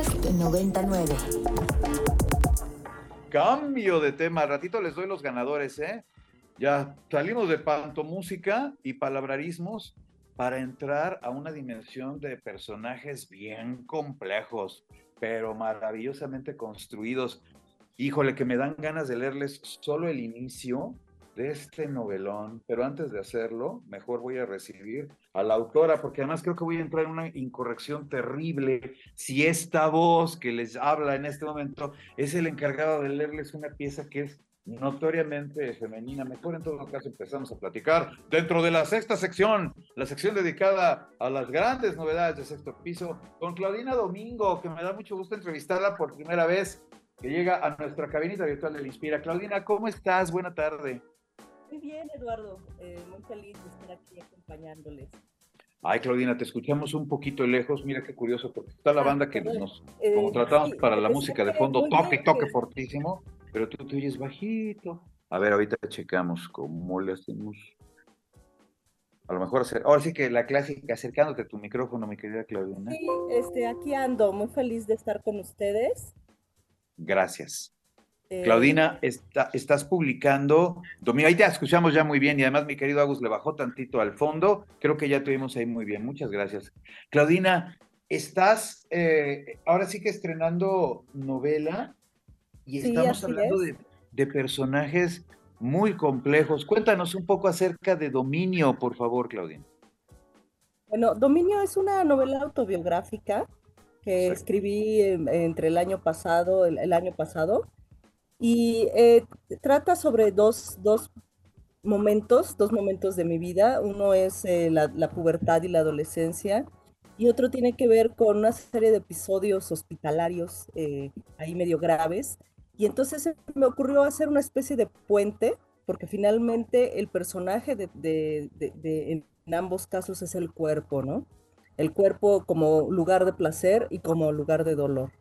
Podcast 99. Cambio de tema. Al ratito les doy los ganadores, ¿eh? Ya salimos de pantomúsica y palabrarismos para entrar a una dimensión de personajes bien complejos, pero maravillosamente construidos. Híjole, que me dan ganas de leerles solo el inicio de este novelón, pero antes de hacerlo, mejor voy a recibir a la autora, porque además creo que voy a entrar en una incorrección terrible si esta voz que les habla en este momento es el encargado de leerles una pieza que es notoriamente femenina. Mejor en todo caso empezamos a platicar dentro de la sexta sección, la sección dedicada a las grandes novedades de sexto piso, con Claudina Domingo, que me da mucho gusto entrevistarla por primera vez, que llega a nuestra cabinita virtual del Inspira. Claudina, ¿cómo estás? Buena tarde. Muy bien, Eduardo. Eh, muy feliz de estar aquí acompañándoles. Ay, Claudina, te escuchamos un poquito lejos. Mira qué curioso, porque está la ah, banda que nos, eh, como tratamos para la música de fondo, toque, toque fortísimo, pero tú te oyes bajito. A ver, ahorita checamos cómo le hacemos. A lo mejor, ahora sí que la clásica, acercándote a tu micrófono, mi querida Claudina. Sí, este, aquí ando, muy feliz de estar con ustedes. Gracias. Eh, Claudina, estás publicando, Domingo, ahí te escuchamos ya muy bien y además mi querido Agus le bajó tantito al fondo, creo que ya tuvimos ahí muy bien, muchas gracias. Claudina, estás eh, ahora sí que estrenando novela y estamos hablando de, de, personajes muy complejos. Cuéntanos un poco acerca de Dominio, por favor, Claudina. Bueno, Dominio es una novela autobiográfica que escribí entre el año pasado, el año pasado, y eh, trata sobre dos, dos, momentos, dos momentos de mi vida. Uno es eh, la, pubertad y la adolescencia y otro tiene que ver con una serie de episodios hospitalarios eh, ahí medio graves. Y entonces me ocurrió hacer una especie de puente, porque finalmente el personaje de, en ambos casos es el cuerpo, ¿no? El cuerpo como lugar de placer y como lugar de dolor.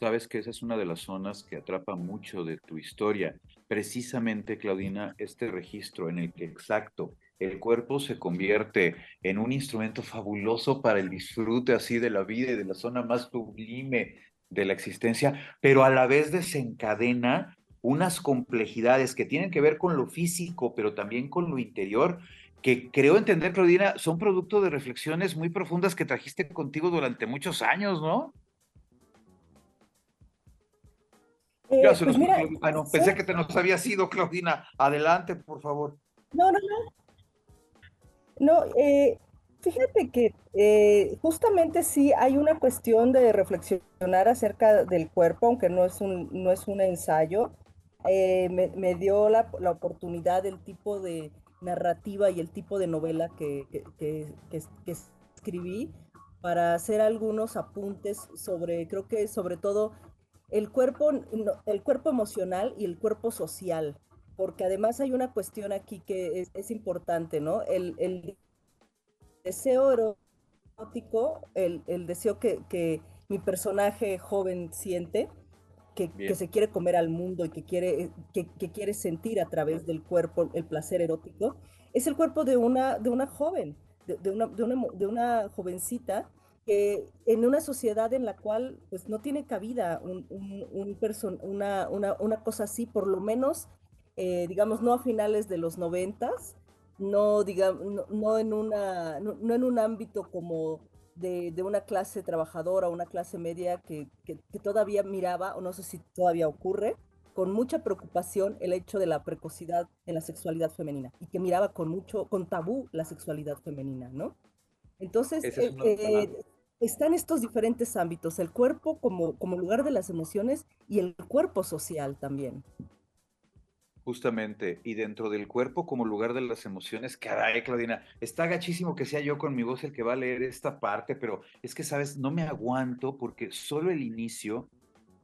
Sabes que esa es una de las zonas que atrapa mucho de tu historia. Precisamente, Claudina, este registro en el que exacto el cuerpo se convierte en un instrumento fabuloso para el disfrute así de la vida y de la zona más sublime de la existencia, pero a la vez desencadena unas complejidades que tienen que ver con lo físico, pero también con lo interior, que creo entender, Claudina, son producto de reflexiones muy profundas que trajiste contigo durante muchos años, ¿no? Eh, pues pensé que te nos había sido, Claudina. Adelante, por favor. No, no, no. No, eh, fíjate que eh, justamente sí hay una cuestión de reflexionar acerca del cuerpo, aunque no es un, no es un ensayo. Me, dio la, oportunidad del tipo de narrativa y el tipo de novela que, que escribí para hacer algunos apuntes sobre, creo que sobre todo el cuerpo, el cuerpo emocional y el cuerpo social, porque además hay una cuestión aquí que es, importante, ¿no? El, deseo erótico, el, deseo que, mi personaje joven siente, que, se quiere comer al mundo y que quiere, que, quiere sentir a través del cuerpo el placer erótico, es el cuerpo de una, de una joven, de, una, de, una, de una jovencita en una sociedad en la cual pues no tiene cabida un, una, una, cosa así, por lo menos, eh, digamos, no a finales de los noventas, no, digamos, no, en una, no, en un ámbito como de, una clase trabajadora, una clase media que, que, todavía miraba, o no sé si todavía ocurre, con mucha preocupación el hecho de la precocidad en la sexualidad femenina y que miraba con mucho, con tabú la sexualidad femenina, ¿no? Entonces, están estos diferentes ámbitos, el cuerpo como, lugar de las emociones y el cuerpo social también. Justamente, y dentro del cuerpo como lugar de las emociones, caray, Claudina, está gachísimo que sea yo con mi voz el que va a leer esta parte, pero es que, sabes, no me aguanto porque solo el inicio,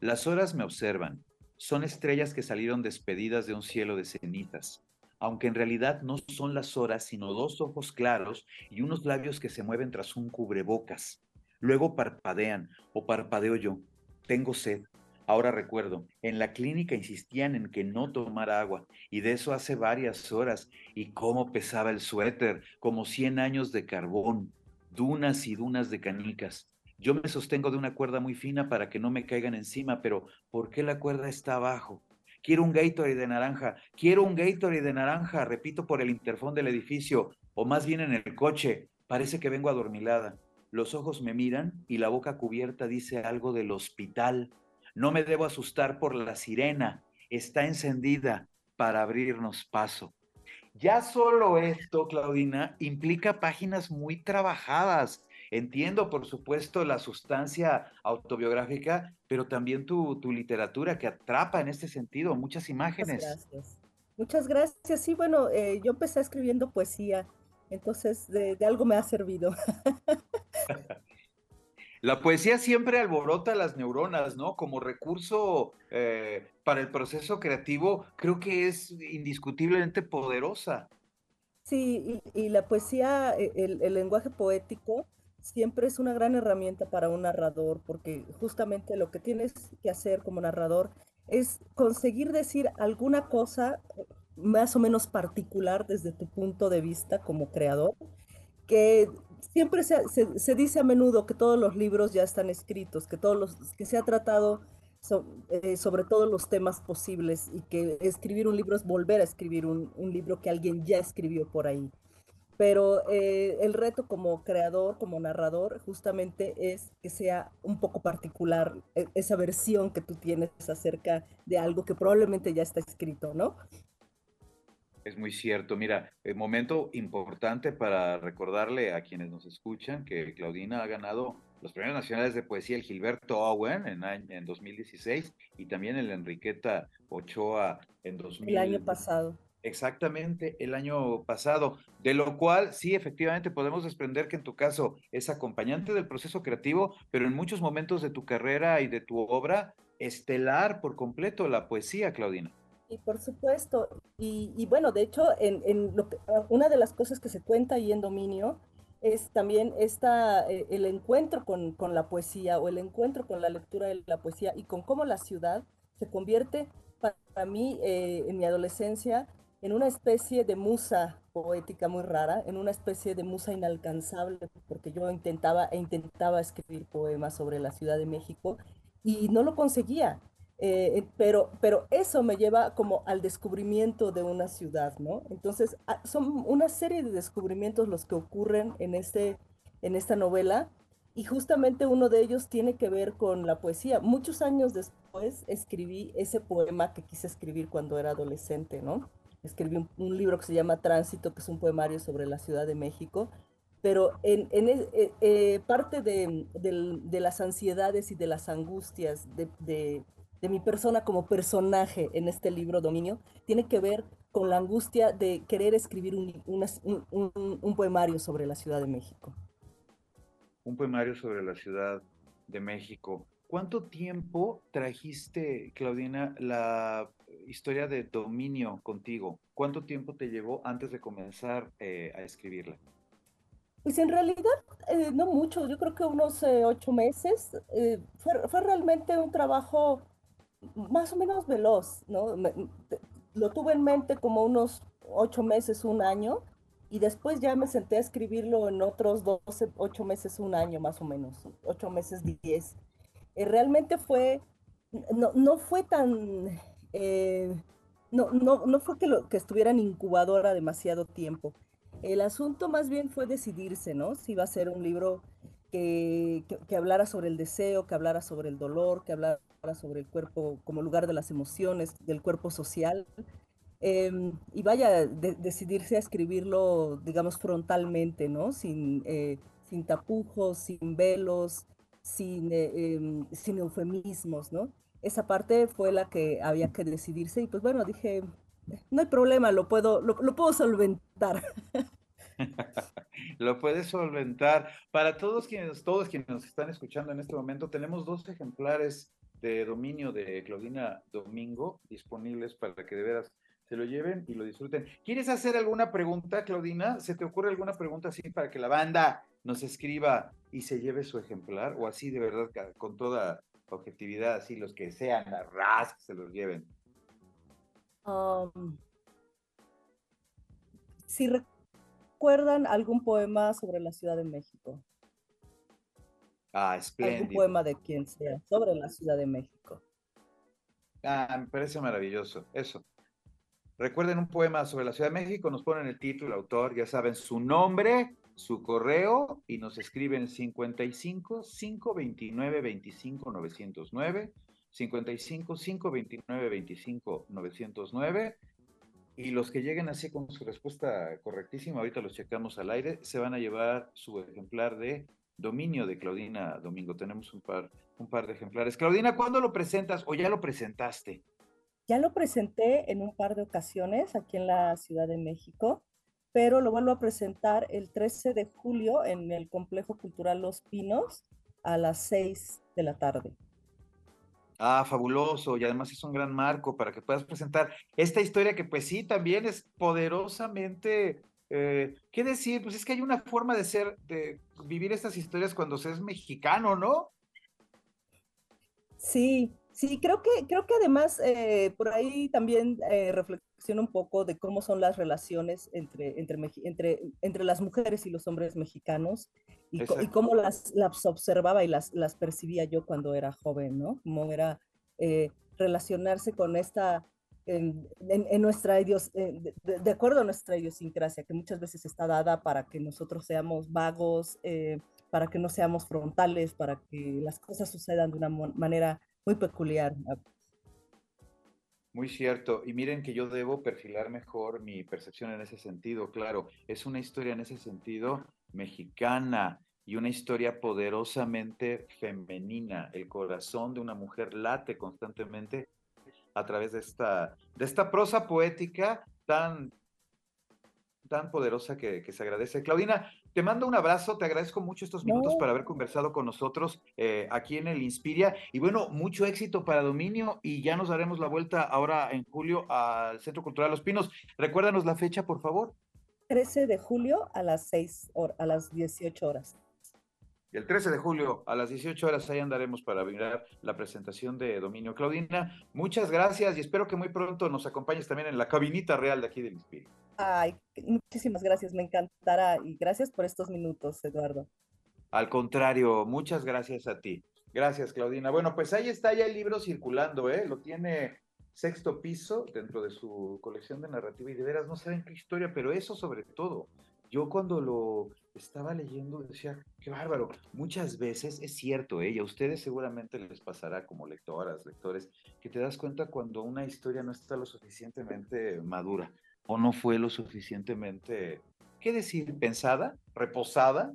las horas me observan, son estrellas que salieron despedidas de un cielo de cenitas, aunque en realidad no son las horas, sino dos ojos claros y unos labios que se mueven tras un cubrebocas. Luego parpadean o parpadeo yo. Tengo sed. Ahora recuerdo, en la clínica insistían en que no tomara agua, y de eso hace varias horas, y cómo pesaba el suéter, como cien años de carbón, dunas y dunas de canicas. Yo me sostengo de una cuerda muy fina para que no me caigan encima, pero ¿por qué la cuerda está abajo? Quiero un Gatorade de naranja, quiero un Gatorade de naranja, repito por el interfón del edificio, o más bien en el coche. Parece que vengo adormilada. Los ojos me miran y la boca cubierta dice algo del hospital. No me debo asustar por la sirena. Está encendida para abrirnos paso. Ya solo esto, Claudina, implica páginas muy trabajadas. Entiendo, por supuesto, la sustancia autobiográfica, pero también tu, literatura que atrapa en este sentido muchas imágenes. Muchas gracias. Muchas gracias. Sí, bueno, eh, yo empecé escribiendo poesía, entonces de algo me ha servido. La poesía siempre alborota las neuronas, ¿no? Como recurso eh, para el proceso creativo, creo que es indiscutiblemente poderosa. Sí, y, la poesía, e, el, el, lenguaje poético, siempre es una gran herramienta para un narrador, porque justamente lo que tienes que hacer como narrador es conseguir decir alguna cosa más o menos particular desde tu punto de vista como creador, que siempre se, dice a menudo que todos los libros ya están escritos, que todos los que se ha tratado eh, sobre todos los temas posibles y que escribir un libro es volver a escribir un, libro que alguien ya escribió por ahí. Pero eh, el reto como creador, como narrador, justamente es que sea un poco particular e, esa versión que tú tienes acerca de algo que probablemente ya está escrito, ¿no? Es muy cierto. Mira, el eh, momento importante para recordarle a quienes nos escuchan que Claudina ha ganado los premios nacionales de poesía el Gilberto Owen en, en 2016 y también el Enriqueta Ochoa en 2000. El año pasado. Exactamente, el año pasado, de lo cual sí, efectivamente podemos desprender que en tu caso es acompañante del proceso creativo, pero en muchos momentos de tu carrera y de tu obra, estelar por completo la poesía, Claudina. Y por supuesto, y, bueno, de hecho, en, lo ah, una de las cosas que se cuenta ahí en Dominio es también esta, eh, el encuentro con, la poesía o el encuentro con la lectura de la poesía y con cómo la ciudad se convierte para mí eh, en mi adolescencia en una especie de musa poética muy rara, en una especie de musa inalcanzable, porque yo intentaba e intentaba escribir poemas sobre la Ciudad de México y no lo conseguía. Eh, eh, pero, pero eso me lleva como al descubrimiento de una ciudad, ¿no? Entonces, ah, son una serie de descubrimientos los que ocurren en, este, en esta novela y justamente uno de ellos tiene que ver con la poesía. Muchos años después escribí ese poema que quise escribir cuando era adolescente, ¿no? Escribí un, libro que se llama Tránsito, que es un poemario sobre la Ciudad de México, pero en, en e, eh, parte de, de, las ansiedades y de las angustias de, de mi persona como personaje en este libro Dominio tiene que ver con la angustia de querer escribir un, un, poemario sobre la Ciudad de México. Un poemario sobre la Ciudad de México. ¿Cuánto tiempo trajiste, Claudina, la historia de Dominio contigo? ¿Cuánto tiempo te llevó antes de comenzar eh, a escribirla? Pues en realidad eh, no mucho, yo creo que unos eh, ocho meses. Fue, fue, realmente un trabajo más o menos veloz, ¿no? lo tuve en mente como unos ocho meses, un año, y después ya me senté a escribirlo en otros doce, ocho meses, un año más o menos, ocho meses, diez. Eh, realmente fue, no, no fue tan, eh, no, no, no fue que, lo, que estuviera en incubadora demasiado tiempo. El asunto más bien fue decidirse, ¿no? Si iba a ser un libro que, que hablara sobre el deseo, que hablara sobre el dolor, que hablara sobre el cuerpo como lugar de las emociones, del cuerpo social. Em, y vaya, decidirse a escribirlo, digamos, frontalmente, ¿no? Sin, eh, sin tapujos, sin velos, sin, eh, em, sin eufemismos, ¿no? Esa parte fue la que había que decidirse y pues bueno, dije, no hay problema, lo puedo, lo, lo puedo solventar. lo puedes solventar. Para todos quienes, todos quienes nos están escuchando en este momento, tenemos dos ejemplares de dominio de Claudina Domingo disponibles para que de veras se lo lleven y lo disfruten. ¿Quieres hacer alguna pregunta, Claudina? ¿Se te ocurre alguna pregunta así para que la banda nos escriba y se lleve su ejemplar? O así de verdad, con toda objetividad, así los que sean, a ras, que se los lleven. Um, si recuerdan algún poema sobre la Ciudad de México. Ah, espléndido. Algún poema de quien sea sobre la Ciudad de México. Ah, me parece maravilloso. Eso. Recuerden un poema sobre la Ciudad de México, nos ponen el título, el autor, ya saben su nombre, su correo y nos escriben 55 529 25 909, 55 529 25 909 y los que lleguen así con su respuesta correctísima, ahorita los checamos al aire, se van a llevar su ejemplar de dominio de Claudina Domingo. Tenemos un par, un par de ejemplares. Claudina, ¿cuándo lo presentas o ya lo presentaste? Ya lo presenté en un par de ocasiones aquí en la Ciudad de México, pero lo vuelvo a presentar el 13 de julio en el Complejo Cultural Los Pinos a las 6 de la tarde. Ah, fabuloso. Y además es un gran marco para que puedas presentar esta historia que pues sí, también es poderosamente, eh, ¿qué decir? Pues es que hay una forma de ser, de vivir estas historias cuando se es mexicano, ¿no? Sí, sí, creo que, creo que además eh, por ahí también eh, reflexiona un poco de cómo son las relaciones entre, entre, entre, entre las mujeres y los hombres mexicanos y, cómo las, las, observaba y las, las percibía yo cuando era joven, ¿no? Cómo era eh, relacionarse con esta, en, en, nuestra idios, de, de, acuerdo a nuestra idiosincrasia, que muchas veces está dada para que nosotros seamos vagos, eh, para que no seamos frontales, para que las cosas sucedan de una manera muy peculiar. Muy cierto. Y miren que yo debo perfilar mejor mi percepción en ese sentido, claro. Es una historia en ese sentido mexicana y una historia poderosamente femenina. El corazón de una mujer late constantemente a través de esta, de esta prosa poética tan, tan poderosa que, que se agradece. Claudina, te mando un abrazo, te agradezco mucho estos minutos para haber conversado con nosotros eh, aquí en el Inspiria. Y bueno, mucho éxito para Dominio y ya nos daremos la vuelta ahora en julio al Centro Cultural Los Pinos. Recuérdanos la fecha, por favor. 13 de julio a las 6 a las 18 horas. El 13 de julio a las 18 horas ahí andaremos para mirar la presentación de Dominio. Claudina, muchas gracias y espero que muy pronto nos acompañes también en la cabinita real de aquí del Inspiria. Ay, muchísimas gracias, me encantará y gracias por estos minutos, Eduardo. Al contrario, muchas gracias a ti. Gracias, Claudina. Bueno, pues ahí está ya el libro circulando, ¿eh? Lo tiene sexto piso dentro de su colección de narrativa y de veras no saben qué historia, pero eso sobre todo. Yo cuando lo estaba leyendo decía, qué bárbaro. Muchas veces es cierto, ¿eh? a ustedes seguramente les pasará como lectoras, lectores, que te das cuenta cuando una historia no está lo suficientemente madura o no fue lo suficientemente, ¿qué decir? Pensada, reposada,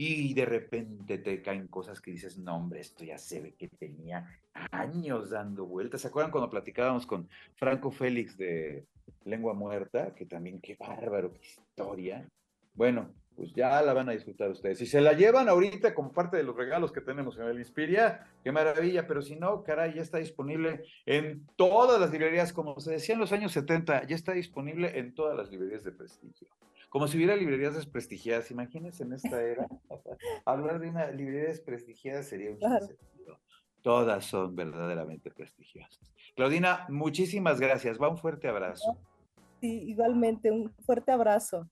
y de repente te caen cosas que dices, no, hombre, esto ya se ve que tenía años dando vueltas. ¿Se acuerdan cuando platicábamos con Franco Félix de Lengua Muerta? Que también, qué bárbaro, qué historia. Bueno, pues ya la van a disfrutar ustedes. Si se la llevan ahorita como parte de los regalos que tenemos en el Inspiria, qué maravilla, pero si no, caray, ya está disponible en todas las librerías, como se decía en los años 70, ya está disponible en todas las librerías de prestigio. Como si hubiera librerías desprestigiadas, imagínense en esta era, hablar de una librería desprestigiada sería un sentido. Todas son verdaderamente prestigiosas. Claudina, muchísimas gracias. Va un fuerte abrazo. Sí, igualmente, un fuerte abrazo.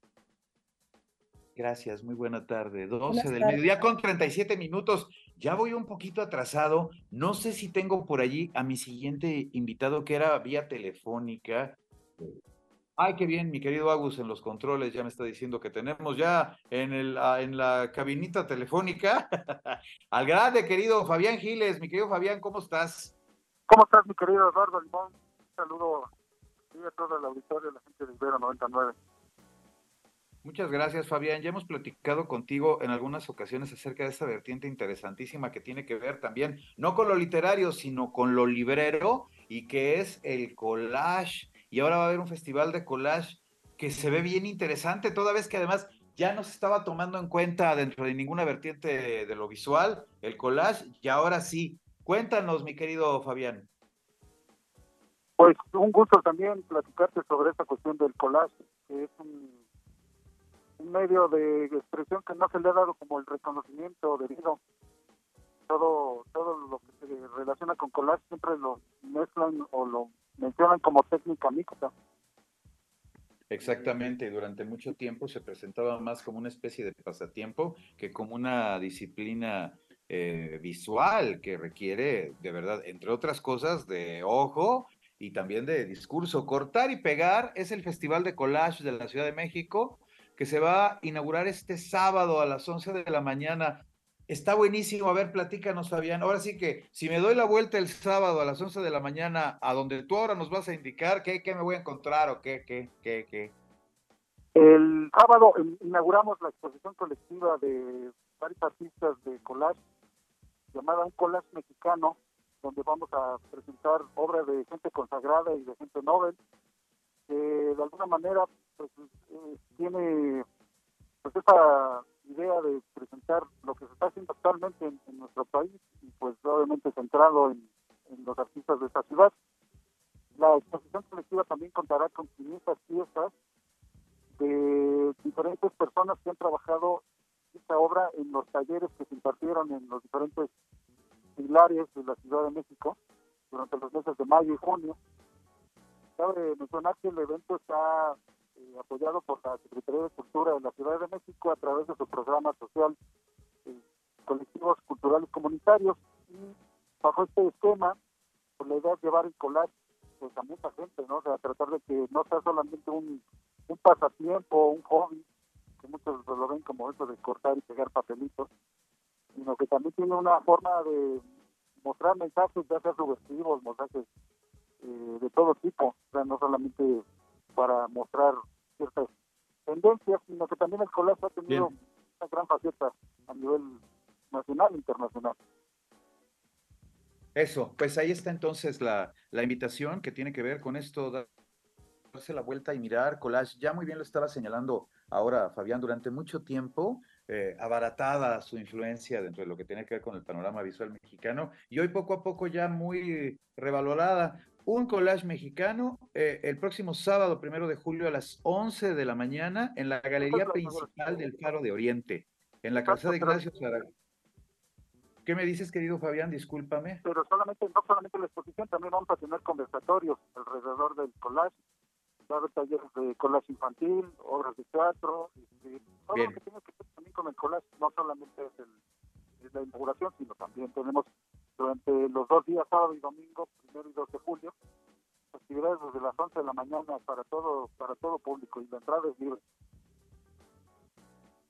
Gracias, muy buena tarde. 12 del mediodía con 37 minutos. Ya voy un poquito atrasado. No sé si tengo por allí a mi siguiente invitado que era vía telefónica. Ay, qué bien, mi querido Agus en los controles ya me está diciendo que tenemos ya en, el, ah, en la cabinita telefónica al grande querido Fabián Giles. Mi querido Fabián, ¿cómo estás? ¿Cómo estás, mi querido Eduardo Limón? Un saludo a toda la auditorio, la gente de Ibero 99. Muchas gracias, Fabián. Ya hemos platicado contigo en algunas ocasiones acerca de esta vertiente interesantísima que tiene que ver también, no con lo literario, sino con lo librero, y que es el collage. Y ahora va a haber un festival de collage que se ve bien interesante, toda vez que además ya no se estaba tomando en cuenta dentro de ninguna vertiente de, lo visual, el collage, y ahora sí. Cuéntanos, mi querido Fabián. Pues un gusto también platicarte sobre esta cuestión del collage, que es un un medio de expresión que no se le ha dado como el reconocimiento debido. Todo, todo lo que se relaciona con collage siempre lo mezclan o lo mencionan como técnica mixta. Exactamente, y durante mucho tiempo se presentaba más como una especie de pasatiempo que como una disciplina eh, visual que requiere, de verdad, entre otras cosas, de ojo y también de discurso. Cortar y pegar es el Festival de Collage de la Ciudad de México que se va a inaugurar este sábado a las 11 de la mañana. Está buenísimo. A ver, platícanos, Fabián. Ahora sí que, si me doy la vuelta el sábado a las 11 de la mañana, a donde tú ahora nos vas a indicar, ¿qué, qué me voy a encontrar o qué, qué, qué, qué? El sábado inauguramos la exposición colectiva de varios artistas de collage, llamada Un Collage Mexicano, donde vamos a presentar obras de gente consagrada y de gente novel, de alguna manera pues, eh, tiene pues esa idea de presentar lo que se está haciendo actualmente en, nuestro país y pues obviamente centrado en, los artistas de esta ciudad. La exposición colectiva también contará con 500 piezas de diferentes personas que han trabajado esta obra en los talleres que se impartieron en los diferentes pilares de la Ciudad de México durante los meses de mayo y junio. Cabe mencionar que el evento está eh, apoyado por la Secretaría de Cultura de la Ciudad de México a través de su programa social eh, Colectivos Culturales Comunitarios y bajo este esquema, pues la idea es llevar el collage pues, a mucha gente, ¿no? O sea, tratar de que no sea solamente un, un pasatiempo, un hobby, que muchos lo ven como eso de cortar y pegar papelitos, sino que también tiene una forma de mostrar mensajes, ya sea subversivos, mensajes eh, de todo tipo, o sea, no solamente para mostrar ciertas tendencias, sino que también el colegio ha tenido una gran faceta a nivel nacional e internacional. Eso, pues ahí está entonces la, la invitación que tiene que ver con esto, darse la vuelta y mirar collage. Ya muy bien lo estaba señalando ahora Fabián, durante mucho tiempo eh, abaratada su influencia dentro de lo que tiene que ver con el panorama visual mexicano y hoy poco a poco ya muy revalorada un collage mexicano eh, el próximo sábado, primero de julio, a las 11 de la mañana, en la galería principal del Faro de Oriente, en la calzada de Ignacio Zaragoza. ¿Qué me dices, querido Fabián? Discúlpame. Pero solamente, no solamente la exposición, también vamos a tener conversatorios alrededor del collage. Va a haber talleres de collage infantil, obras de teatro, y, todo lo que tiene que ver también con el collage, no solamente es, el, es la inauguración, sino también tenemos durante los dos días, sábado y domingo, primero y 2 de julio, actividades desde las 11 de la mañana para todo, para todo público y la entrada es libre.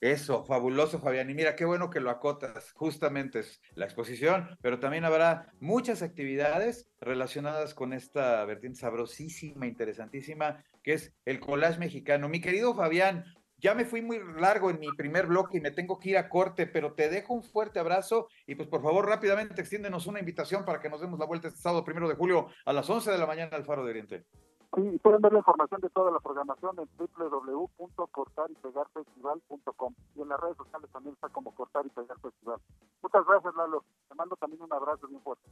Eso, fabuloso, Fabián. Y mira, qué bueno que lo acotas. Justamente es la exposición, pero también habrá muchas actividades relacionadas con esta vertiente sabrosísima, interesantísima, que es el collage mexicano. Mi querido Fabián, ya me fui muy largo en mi primer bloque y me tengo que ir a corte, pero te dejo un fuerte abrazo y pues por favor rápidamente extiéndenos una invitación para que nos demos la vuelta este sábado primero de julio a las 11 de la mañana al Faro de Oriente. Sí, pueden ver la información de toda la programación en www.cortarypegarfestival.com y en las redes sociales también está como Cortar y Pegar Festival. Muchas gracias, Lalo. Te mando también un abrazo bien fuerte.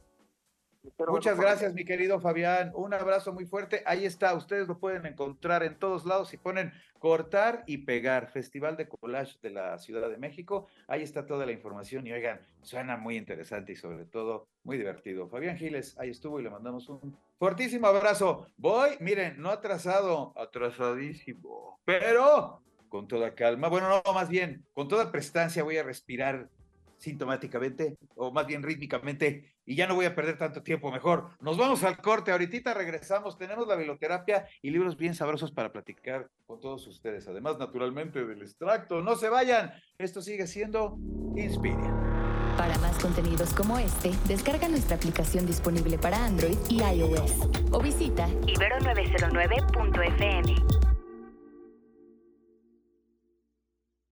Muchas gracias, mi querido Fabián. Un abrazo muy fuerte. Ahí está, ustedes lo pueden encontrar en todos lados y ponen cortar y pegar, Festival de Collage de la Ciudad de México. Ahí está toda la información y oigan, suena muy interesante y sobre todo muy divertido. Fabián Giles, ahí estuvo y le mandamos un fortísimo abrazo. Voy, miren, no atrasado, atrasadísimo, pero con toda calma. Bueno, no, más bien, con toda prestancia voy a respirar sintomáticamente, o más bien rítmicamente, y ya no voy a perder tanto tiempo, mejor. Nos vamos al corte, ahorita regresamos, tenemos la biblioterapia y libros bien sabrosos para platicar con todos ustedes, además naturalmente del extracto. No se vayan, esto sigue siendo Inspiria. Para más contenidos como este, descarga nuestra aplicación disponible para Android y iOS o visita ibero909.fm.